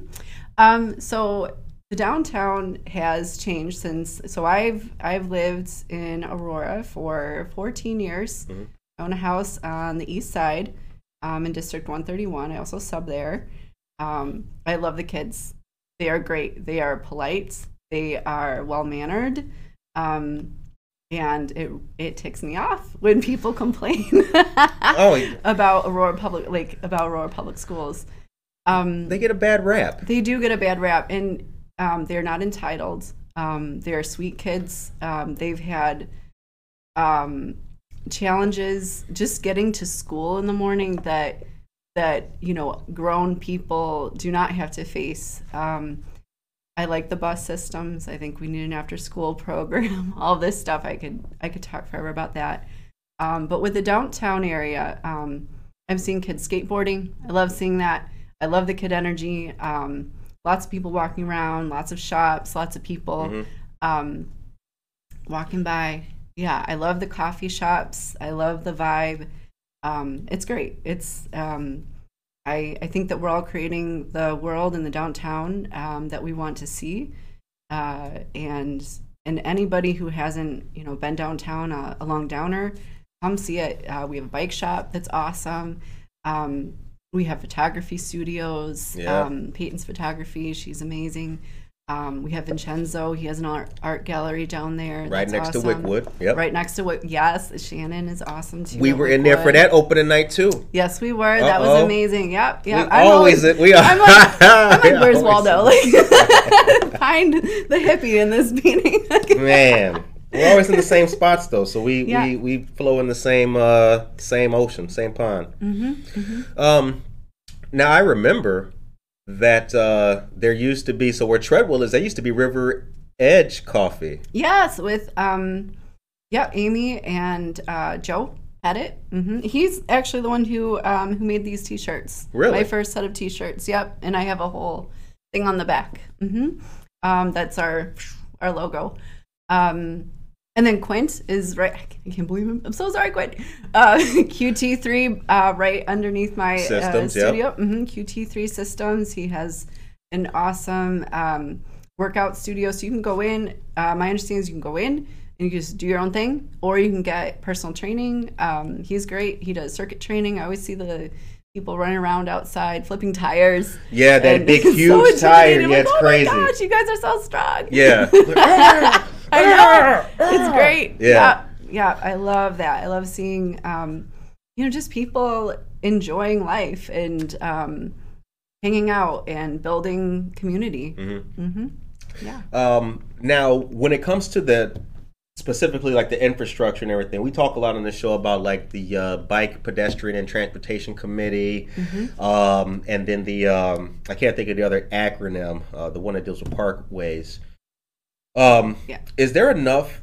S2: Um, so the downtown has changed since. So I've I've lived in Aurora for 14 years.
S1: Mhm.
S2: I own a house on the east side, um, in District 131. I also sub there. Um, I love the kids. They are great. They are polite. They are well mannered. Um, and it it ticks me off when people complain
S1: Oh,
S2: about Aurora Public like about Aurora Public Schools. Um,
S1: they get a bad rap.
S2: they do get a bad rap, and um, they're not entitled. Um, they're sweet kids. Um, they've had um, challenges just getting to school in the morning that that you know grown people do not have to face. Um, I like the bus systems. I think we need an after school program. All this stuff. I could I could talk forever about that. Um, but with the downtown area, um, I'm seeing kids skateboarding. I love seeing that. I love the kid energy. Um, lots of people walking around, lots of shops, lots of people
S1: Mhm.
S2: um, walking by. Yeah, I love the coffee shops. I love the vibe. Um, it's great. It's um, I I think that we're all creating the world in the downtown um, that we want to see, uh, and and anybody who hasn't you know been downtown uh, along Downer, come see it. Uh, we have a bike shop that's awesome. Um, we have photography studios.
S1: Yeah.
S2: Um, Peyton's photography, she's amazing. Um, we have Vincenzo. He has an art, art gallery down there.
S1: Right
S2: that's
S1: next to
S2: awesome.
S1: Wickwood. Yep.
S2: Right next to what? Yes, Shannon is awesome too.
S1: We were in there for that opening night too.
S2: Yes, we were. That was amazing. Yep,
S1: We
S2: yep. I'm
S1: always, we are.
S2: I'm like, I'm like, where's Waldo? Like, find the hippie in this meeting.
S1: Man, we're always in the same spots though, so we
S2: Yeah.
S1: we, we flow in the same uh same ocean, same pond.
S2: Mm-hmm,
S1: Um, now I remember that uh there used to be so where Treadwell is, there used to be River Edge Coffee.
S2: Yes, with um, yeah, Amy and uh, Joe had it. Mm-hmm. He's actually the one who um, who made these T-shirts.
S1: Really?
S2: my first set of T-shirts. Yep, and I have a whole thing on the back. hmm Um, that's our our logo. Um, and then Quint is right. I can't believe him. I'm so sorry, Quint. Uh, QT3 uh, right underneath my uh,
S1: Systems, yep.
S2: studio. hmm QT3 Systems. He has an awesome um, workout studio. So you can go in. Uh, my understanding is you can go in and you just do your own thing, or you can get personal training. Um, he's great. He does circuit training. I always see the people running around outside flipping tires.
S1: Yeah, that big huge
S2: so
S1: tire. Yeah,
S2: Like,
S1: it's
S2: oh
S1: crazy.
S2: my gosh, you guys are so strong.
S1: Yeah.
S2: I know. It's great.
S1: Yeah.
S2: yeah. Yeah, I love that. I love seeing, um, you know, just people enjoying life and um, hanging out and building community. Mm-hmm. Yeah.
S1: Um, now, when it comes to the specifically like the infrastructure and everything, we talk a lot on the show about like the uh, bike, pedestrian, and transportation committee, um, and then the um, I can't think of the other acronym, uh, the one that deals with parkways. Um,
S2: Yeah.
S1: Is there enough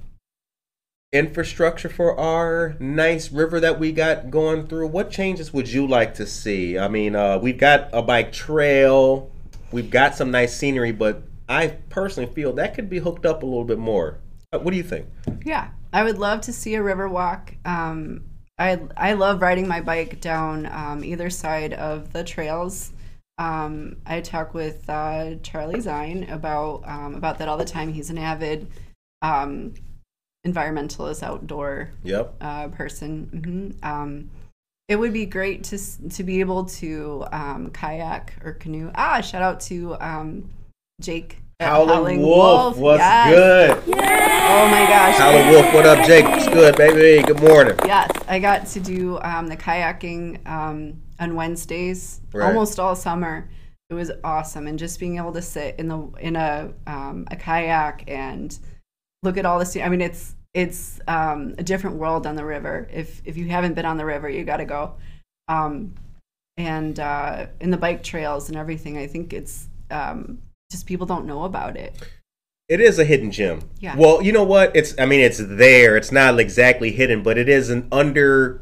S1: infrastructure for our nice river that we got going through? What changes would you like to see? I mean, uh, we've got a bike trail, we've got some nice scenery, but I personally feel that could be hooked up a little bit more. Uh, What do you think?
S2: Yeah, I would love to see a river walk. Um, I I love riding my bike down um, either side of the trails. Um, I talk with uh, Charlie Zine about um, about that all the time. He's an avid um, environmentalist, outdoor
S1: Yep.
S2: uh, person. hmm Um, it would be great to to be able to um, kayak or canoe. Ah, shout out to um, Jake. at
S1: Howling, Wolf, what's
S2: Yes.
S1: good?
S2: Oh my gosh!
S1: Howling Wolf, what up, Jake? What's good, baby? Good morning.
S2: Yes, I got to do um, the kayaking um, on Wednesdays
S1: Right.
S2: almost all summer. It was awesome, and just being able to sit in the in a um, a kayak and look at all the scene. I mean, it's it's um, a different world on the river. If if you haven't been on the river, you got to go. Um, and uh, in the bike trails and everything, I think it's um, just people don't know about it.
S1: It is a hidden gem.
S2: Yeah.
S1: Well, you know what? It's I mean it's there. It's not exactly hidden, but it is an under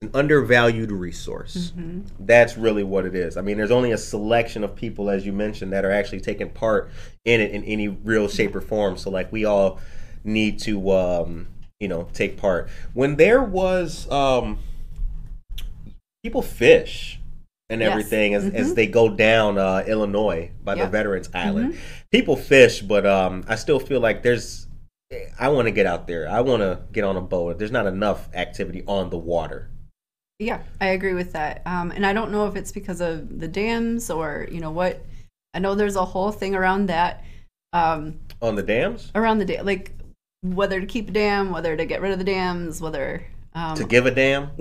S1: an undervalued resource.
S2: Mm-hmm.
S1: That's really what it is. I mean, there's only a selection of people as you mentioned that are actually taking part in it in any real shape or form. So like we all need to um, you know, take part. When there was um people fish and
S2: Yes.
S1: everything as, as they go down uh, Illinois by the Veterans Island. People fish, but um, I still feel like there's. I want to get out there. I want to get on a boat. There's not enough activity on the water.
S2: Yeah, I agree with that. Um, and I don't know if it's because of the dams or you know what. I know there's a whole thing around that, um,
S1: On the dams
S2: around the dam, like whether to keep a dam, whether to get rid of the dams, whether. Um,
S1: to give a damn.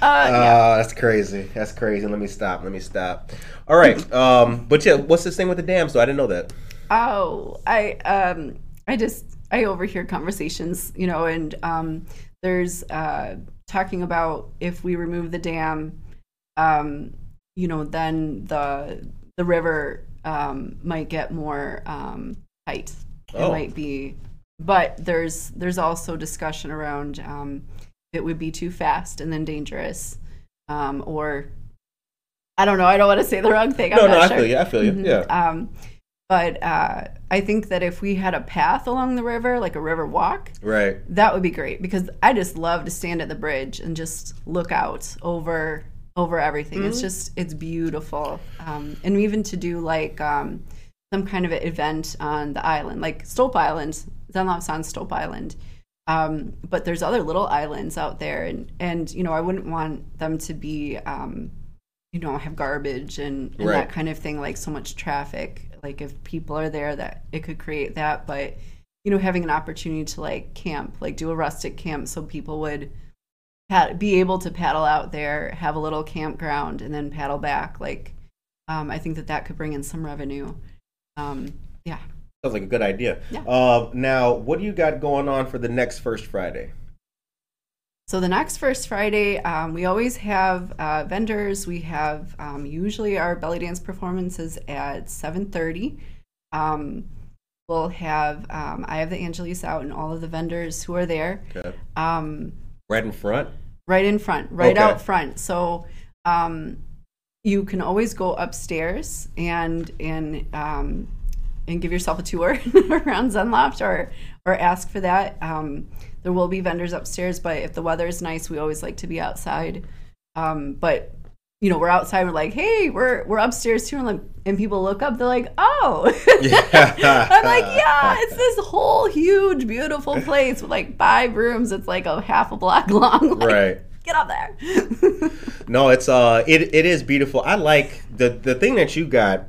S2: uh,
S1: Uh, that's crazy. That's crazy. Let me stop. Let me stop. All right. Um, but yeah, what's this thing with the dams? though? I didn't know that.
S2: Oh, I um I just I overhear conversations, you know, and um there's uh talking about if we remove the dam, um, you know, then the the river um might get more um height. It
S1: Oh.
S2: might be but there's there's also discussion around um it would be too fast and then dangerous. Um or I don't know, I don't want to say the wrong thing. I'm
S1: No, no, I feel you. I feel you.
S2: Mhm.
S1: Yeah.
S2: Um, but uh, I think that if we had a path along the river, like a river walk,
S1: Right.
S2: that would be great because I just love to stand at the bridge and just look out over over everything.
S1: Mm-hmm.
S2: It's just it's beautiful, um, and even to do like um, some kind of an event on the island, like Stolp Island. Zenloft's on Stolp Island. Um, but there's other little islands out there, and and you know I wouldn't want them to be, um, you know, have garbage and, and
S1: Right.
S2: that kind of thing, like so much traffic. Like if people are there, that it could create that. But you know, having an opportunity to like camp, like do a rustic camp, so people would pad- be able to paddle out there, have a little campground, and then paddle back. Like, um, I think that that could bring in some revenue. Um, yeah.
S1: Sounds like a good idea.
S2: Yeah.
S1: Uh, now, what do you got going on for the next First Friday?
S2: So the next First Friday, um, we always have uh, vendors. We have um, usually our belly dance performances at seven thirty. Um, we'll have um, I have the Angelis out and all of the vendors who are there.
S1: Okay.
S2: Um,
S1: Right in front.
S2: right in front, right
S1: Okay.
S2: out front. So um, you can always go upstairs and and um, and give yourself a tour around Zenloft or or ask for that. Um, there will be vendors upstairs, but if the weather is nice, we always like to be outside. Um, but you know, we're outside, we're like, hey, we're we're upstairs too, and like, and people look up, they're like, oh, yeah. I'm like, yeah, it's this whole huge, beautiful place with like five rooms. It's like a half a block long. Like,
S1: right.
S2: Get up there.
S1: No, it's uh, it it is beautiful. I like the the thing that you got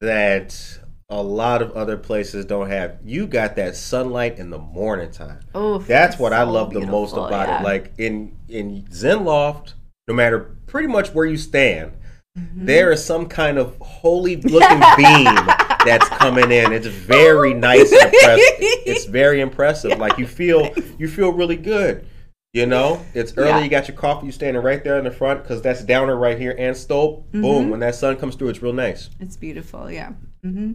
S1: that a lot of other places don't have. You got that sunlight in the morning time.
S2: Oh,
S1: That's what I love the most about
S2: yeah.
S1: it. Like in in Zenloft, no matter pretty much where you stand,
S2: Mm-hmm.
S1: there is some kind of holy looking beam that's coming in. It's very nice and impressive. It's very impressive. Like you feel you feel really good. You know, it's early.
S2: Yeah.
S1: You got your coffee. You standing right there in the front because that's downer right here and Stolp.
S2: Mm-hmm.
S1: Boom! When that sun comes through, it's real nice.
S2: It's beautiful, yeah. hmm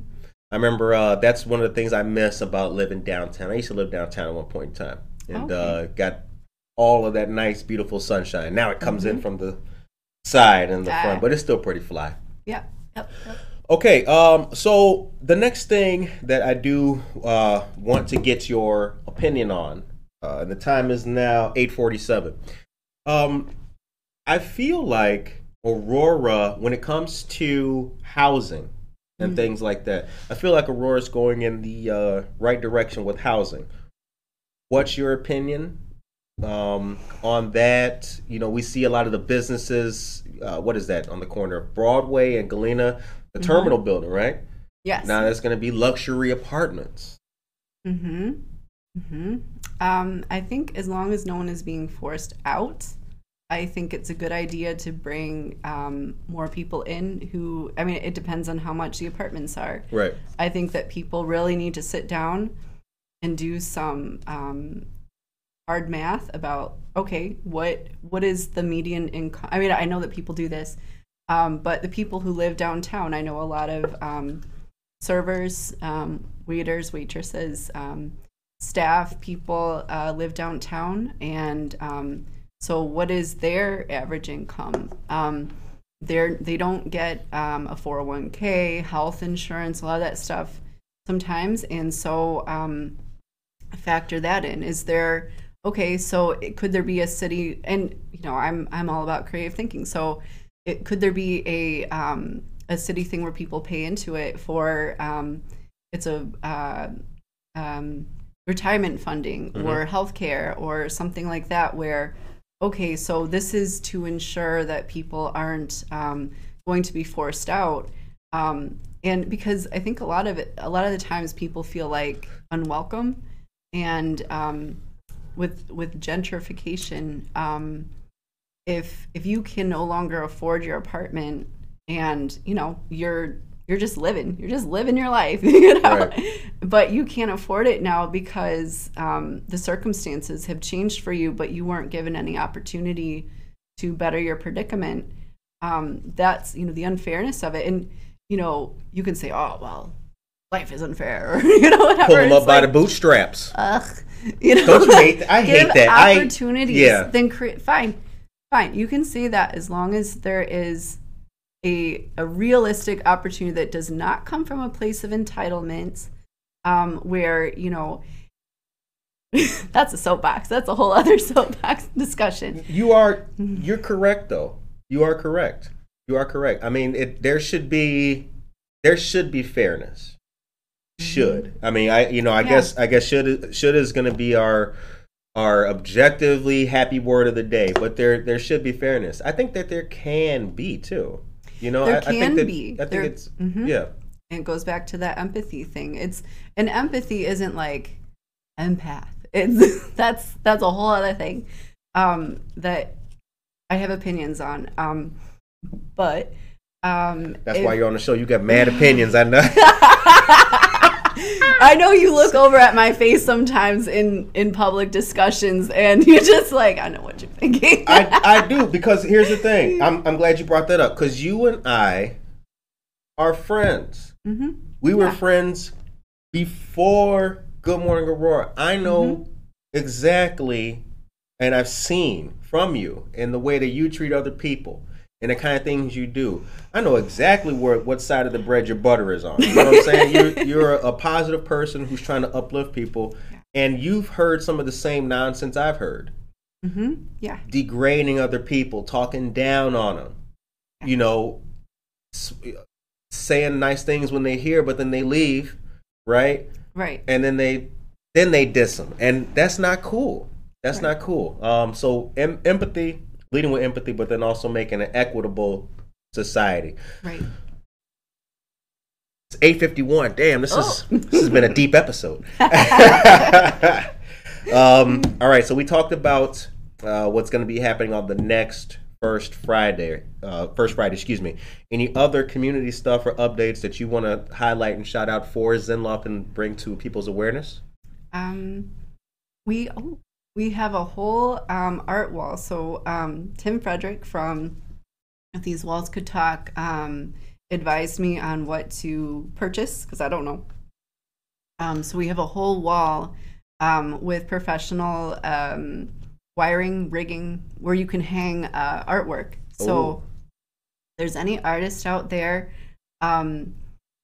S1: I remember uh, that's one of the things I miss about living downtown. I used to live downtown at one point in time, and
S2: Okay.
S1: uh, got all of that nice, beautiful sunshine. Now it comes
S2: Mm-hmm.
S1: in from the side and the
S2: Ah.
S1: front, but it's still pretty fly.
S2: Yeah. Yep. yep.
S1: Okay, um, so the next thing that I do uh, want to get your opinion on, uh, and the time is now eight forty-seven. Um, I feel like Aurora, when it comes to housing and things like that, I feel like Aurora's going in the uh, right direction with housing. What's your opinion um, on that? You know, we see a lot of the businesses. Uh, what is that on the corner of Broadway and Galena? The terminal building, right?
S2: Yes.
S1: Now that's going to be luxury apartments.
S2: Mm-hmm. Mm-hmm. Um, I think as long as no one is being forced out, I think it's a good idea to bring um, more people in who, I mean, it depends on how much the apartments are.
S1: Right.
S2: I think that people really need to sit down and do some um, hard math about okay, what what is the median income? I mean, I know that people do this, um, but the people who live downtown, I know a lot of um, servers, um, waiters, waitresses, um, staff, people uh, live downtown, and um, so what is their average income? Um, they're they don't get um, a 401k, health insurance, a lot of that stuff sometimes, and so um, factor that in. Is there okay? So it, could there be a city? And you know, I'm I'm all about creative thinking. So it, could there be a um, a city thing where people pay into it for um, it's a uh, um, retirement funding or healthcare or something like that where okay so this is to ensure that people aren't um, going to be forced out. Um, and because i think a lot of it a lot of the times people feel like unwelcome and um, with with gentrification um, if if you can no longer afford your apartment and you know you're you're just living you're just living your life you know
S1: Right.
S2: but you can't afford it now because um, the circumstances have changed for you but you weren't given any opportunity to better your predicament um, that's you know the unfairness of it and you know you can say oh well life is unfair or you know whatever
S1: Pull them up by the bootstraps.
S2: ugh, you know,
S1: Don't you hate that? I hate that. I-
S2: Opportunities,
S1: yeah.
S2: then create. Fine, fine. You can say that as long as there is a a realistic opportunity that does not come from a place of entitlement, um, where you know. that's a soapbox. That's a whole other soapbox discussion.
S1: You are you're correct though. You are correct. You are correct. I mean, it there should be there should be fairness. Should. I mean, I you know, I
S2: Yeah.
S1: guess I guess should should is going to be our our objectively happy word of the day, but there there should be fairness. I think that there can be too. You know,
S2: There
S1: I, I think
S2: can
S1: that,
S2: be.
S1: I think
S2: There-
S1: it's
S2: Mhm.
S1: yeah.
S2: And it goes back to that empathy thing. It's and empathy isn't like empath. It's that's that's a whole other thing um, that I have opinions on. Um, but um,
S1: That's
S2: if-
S1: why you're on the show. You got mad opinions. I know.
S2: I know you look over at my face sometimes in in public discussions, and you're just like, I know what you're thinking.
S1: I, I do because here's the thing. I'm I'm glad you brought that up because you and I are friends.
S2: hmm
S1: We were
S2: Yeah.
S1: friends before Good Morning Aurora. I know
S2: Mm-hmm.
S1: exactly, and I've seen from you in the way that you treat other people and the kind of things you do. I know exactly where what side of the bread your butter is on. You know what I'm saying? You're, you're a positive person who's trying to uplift people, and you've heard some of the same nonsense I've heard
S2: hmm Yeah.
S1: degrading other people, talking down on them. you know, saying nice things when they hear, but then they leave, right?
S2: Right.
S1: And then they then they diss them, and that's not cool. That's not cool. Um, so em- empathy, leading with empathy, but then also making an equitable society.
S2: Right.
S1: It's eight fifty one. Damn, this is
S2: Oh.
S1: this has been a deep episode. um, all right, so we talked about uh, what's going to be happening on the next first Friday. Uh, first Friday, excuse me. Any other community stuff or updates that you want to highlight and shout out for Zenloft and bring to people's awareness?
S2: Um, we oh, we have a whole um, art wall. So um, Tim Frederick from If These Walls Could Talk um, advised me on what to purchase because I don't know. Um, so we have a whole wall um, with professional um, wiring, rigging, where you can hang uh, artwork. So
S1: Ooh.
S2: there's any artist out there. Um,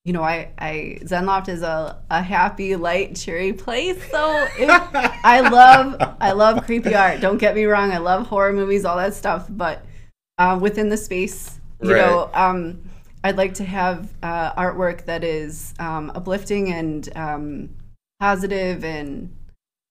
S2: you know, I, I Zenloft is a, a happy, light, cheery place. So if, I love I love creepy art. Don't get me wrong. I love horror movies, all that stuff. But uh, within the space, you
S1: Right.
S2: know, um, I'd like to have uh, artwork that is um, uplifting and um, positive and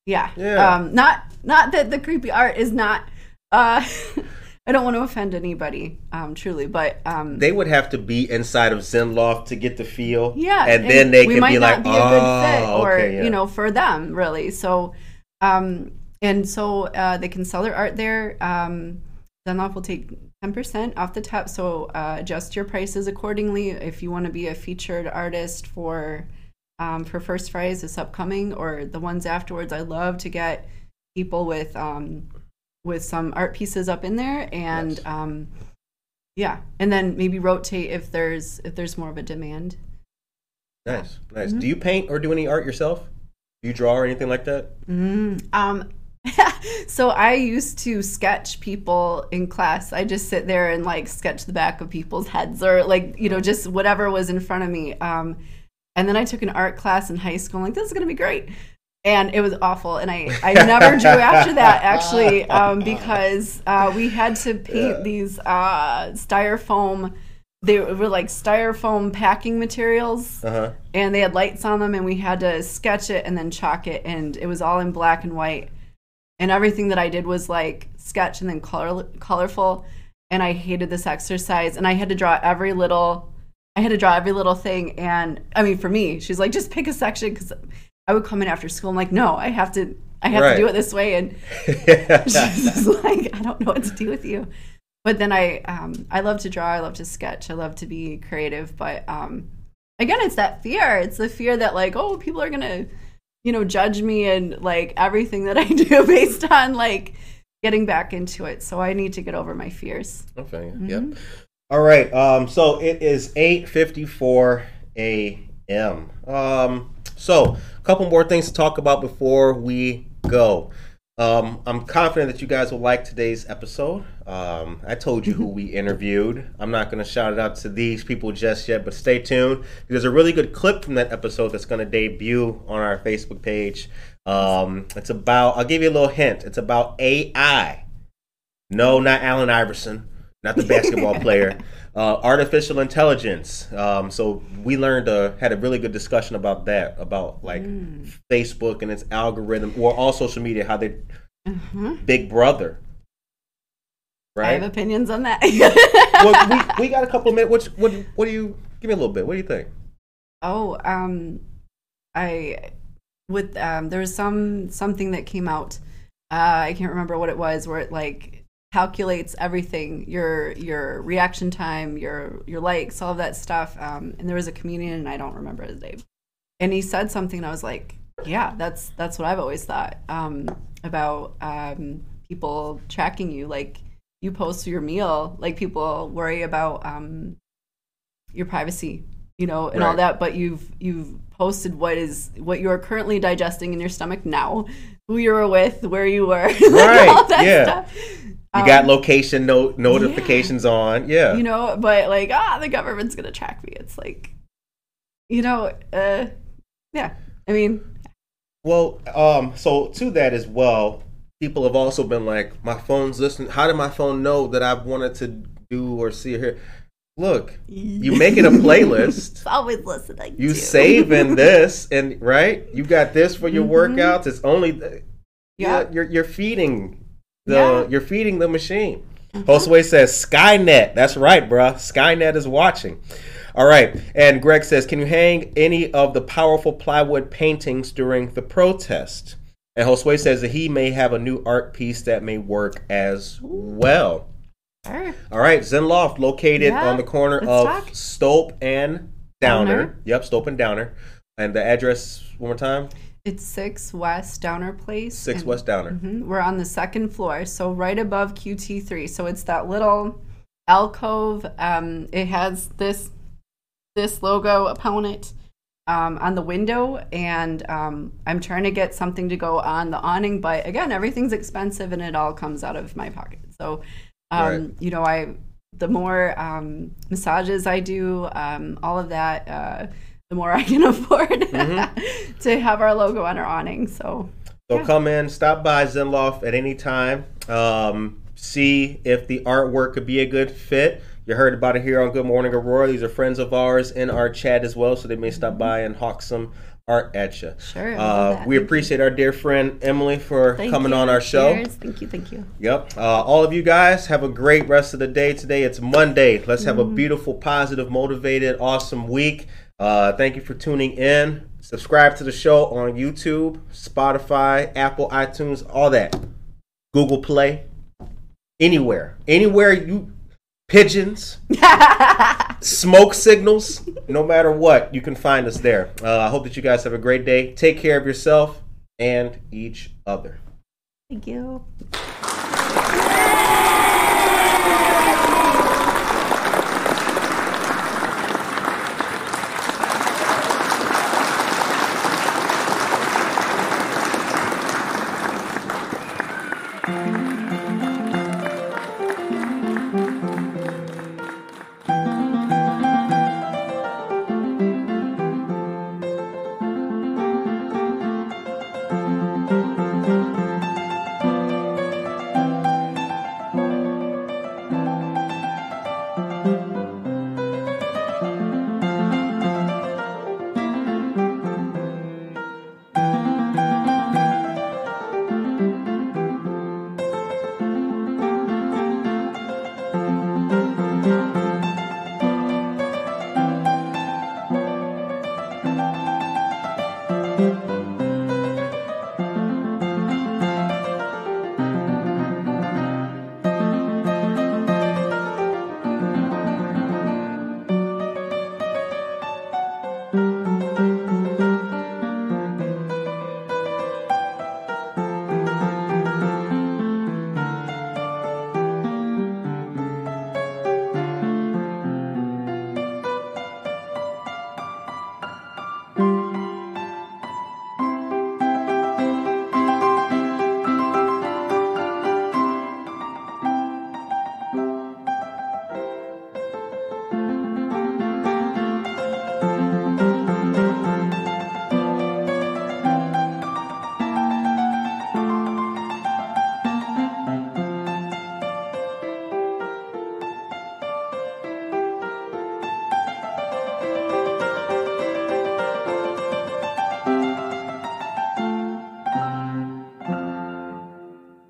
S2: yeah,
S1: Yeah.
S2: Um, not not that the creepy art is not. Uh, I don't want to offend anybody, um, truly, but um,
S1: They would have to be inside of Zenloft to get the feel.
S2: yeah,
S1: and, then they
S2: we might
S1: be
S2: not
S1: like,
S2: be a good fit,
S1: "Oh,
S2: or
S1: okay, yeah."
S2: you know, for them really. So, um, and so uh, they can sell their art there. Um, Zenloft will take ten percent off the top, so uh, adjust your prices accordingly. If you want to be a featured artist for um, for First Fridays this upcoming or the ones afterwards, I love to get people with um, with some art pieces up in there and
S1: Yes.
S2: um, yeah, and then maybe rotate if there's if there's more of a demand.
S1: Nice, nice.
S2: Mm-hmm.
S1: Do you paint or do any art yourself? Do you draw or anything like that?
S2: Mm, um, so I used to sketch people in class. I just sit there and like sketch the back of people's heads or like you know just whatever was in front of me. Um, and then I took an art class in high school. I'm like, this is gonna be great. And it was awful, and I, I never drew after that actually um, because uh, we had to paint these uh, styrofoam. They were like styrofoam packing materials
S1: Uh huh.
S2: and they had lights on them and we had to sketch it and then chalk it and it was all in black and white and everything that i did was like sketch and then color colorful and i hated this exercise and i had to draw every little i had to draw every little thing and i mean for me she's like just pick a section because i would come in after school i'm like no i have to i have
S1: Right.
S2: to do it this way and she's like i don't know what to do with you but then i um, i love to draw i love to sketch i love to be creative but um, again it's that fear it's the fear that like oh people are gonna you know judge me and like everything that i do based on like getting back into it so i need to get over my fears
S1: Okay.
S2: Mm-hmm.
S1: Yep. All right. Um, so it is eight fifty four a.m. Um, so a couple more things to talk about before we go. Um, I'm confident that you guys will like today's episode. Um, I told you who we interviewed. I'm not going to shout it out to these people just yet, but stay tuned. There's a really good clip from that episode that's going to debut on our Facebook page. Um, it's about, I'll give you a little hint. It's about AI. No, not Allen Iverson, not the basketball player. Uh, artificial intelligence. Um, so we learned, uh, had a really good discussion about that, about like Facebook and its algorithm, or all social media, how they Big Brother. Right.
S2: i have opinions on that
S1: well, we, we got a couple of minutes. What, what what do you give me a little bit? What do you think?
S2: oh um i with um there was some something that came out uh i can't remember what it was where it like calculates everything your your reaction time your your likes all of that stuff. Um and there was a comedian and i don't remember his name. And he said something and i was like yeah that's that's what i've always thought um about um people tracking you. Like you post your meal like people worry about um your privacy you know and all that. But you've you've posted what is what you're currently digesting in your stomach now who you were with where you were
S1: Right,
S2: all that
S1: yeah.
S2: stuff.
S1: You got location no- notifications on. Yeah.
S2: Um, you know but like ah the government's gonna track me it's like you know uh yeah i mean
S1: Well, um, so to that as well, people have also been like, my phone's listening. How did my phone know that I wanted to do or see or hear. Look, you making a playlist.
S2: always listening.
S1: You
S2: to.
S1: saving this, and right, you got this for your workouts. It's only
S2: Mm-hmm. Yeah.
S1: yeah, you're you're feeding the
S2: Yeah. Mm-hmm.
S1: you're feeding the machine. Josue says Skynet. That's right, bruh. Skynet is watching. All right, and Greg says, can you hang any of the powerful plywood paintings during the protest? And Josue says that he may have a new art piece that may work as well.
S2: Sure.
S1: All right, Zenloft located
S2: Yeah,
S1: on the corner
S2: let's
S1: of
S2: talk.
S1: Stolp and Downer.
S2: Downer.
S1: Yep, Stolp and Downer. And the address one more time?
S2: It's six West Downer Place.
S1: Six
S2: and-
S1: West Downer.
S2: Mhm. We're on the second floor, so right above QT3. So it's that little alcove. Um, it has this this logo upon it um, on the window, and um, I'm trying to get something to go on the awning. But again, everything's expensive, and it all comes out of my pocket. So, um,
S1: Right.
S2: you know, I the more um, massages I do, um, all of that. Uh, the more I can afford
S1: Mm-hmm.
S2: to have our logo on our awning. So
S1: So
S2: Yeah.
S1: come in, stop by Zenloft at any time. Um, see if the artwork could be a good fit. You heard about it here on Good Morning Aurora. These are friends of ours in our chat as well, so they may stop by and hawk some art at you.
S2: Sure,
S1: Uh, we
S2: Thank you.
S1: appreciate our dear friend Emily for
S2: Thank
S1: coming
S2: you.
S1: on our show.
S2: Cheers. Thank you. Thank you.
S1: Yep. Uh, all of you guys have a great rest of the day today. It's Monday. Let's have a
S2: Mm-hmm.
S1: beautiful, positive, motivated, awesome week. Uh, thank you for tuning in. Subscribe to the show on YouTube, Spotify, Apple, iTunes, all that. Google Play. Anywhere. Anywhere you pigeons, smoke signals, no matter what, you can find us there. Uh, I hope that you guys have a great day. Take care of yourself and each other.
S2: Thank you.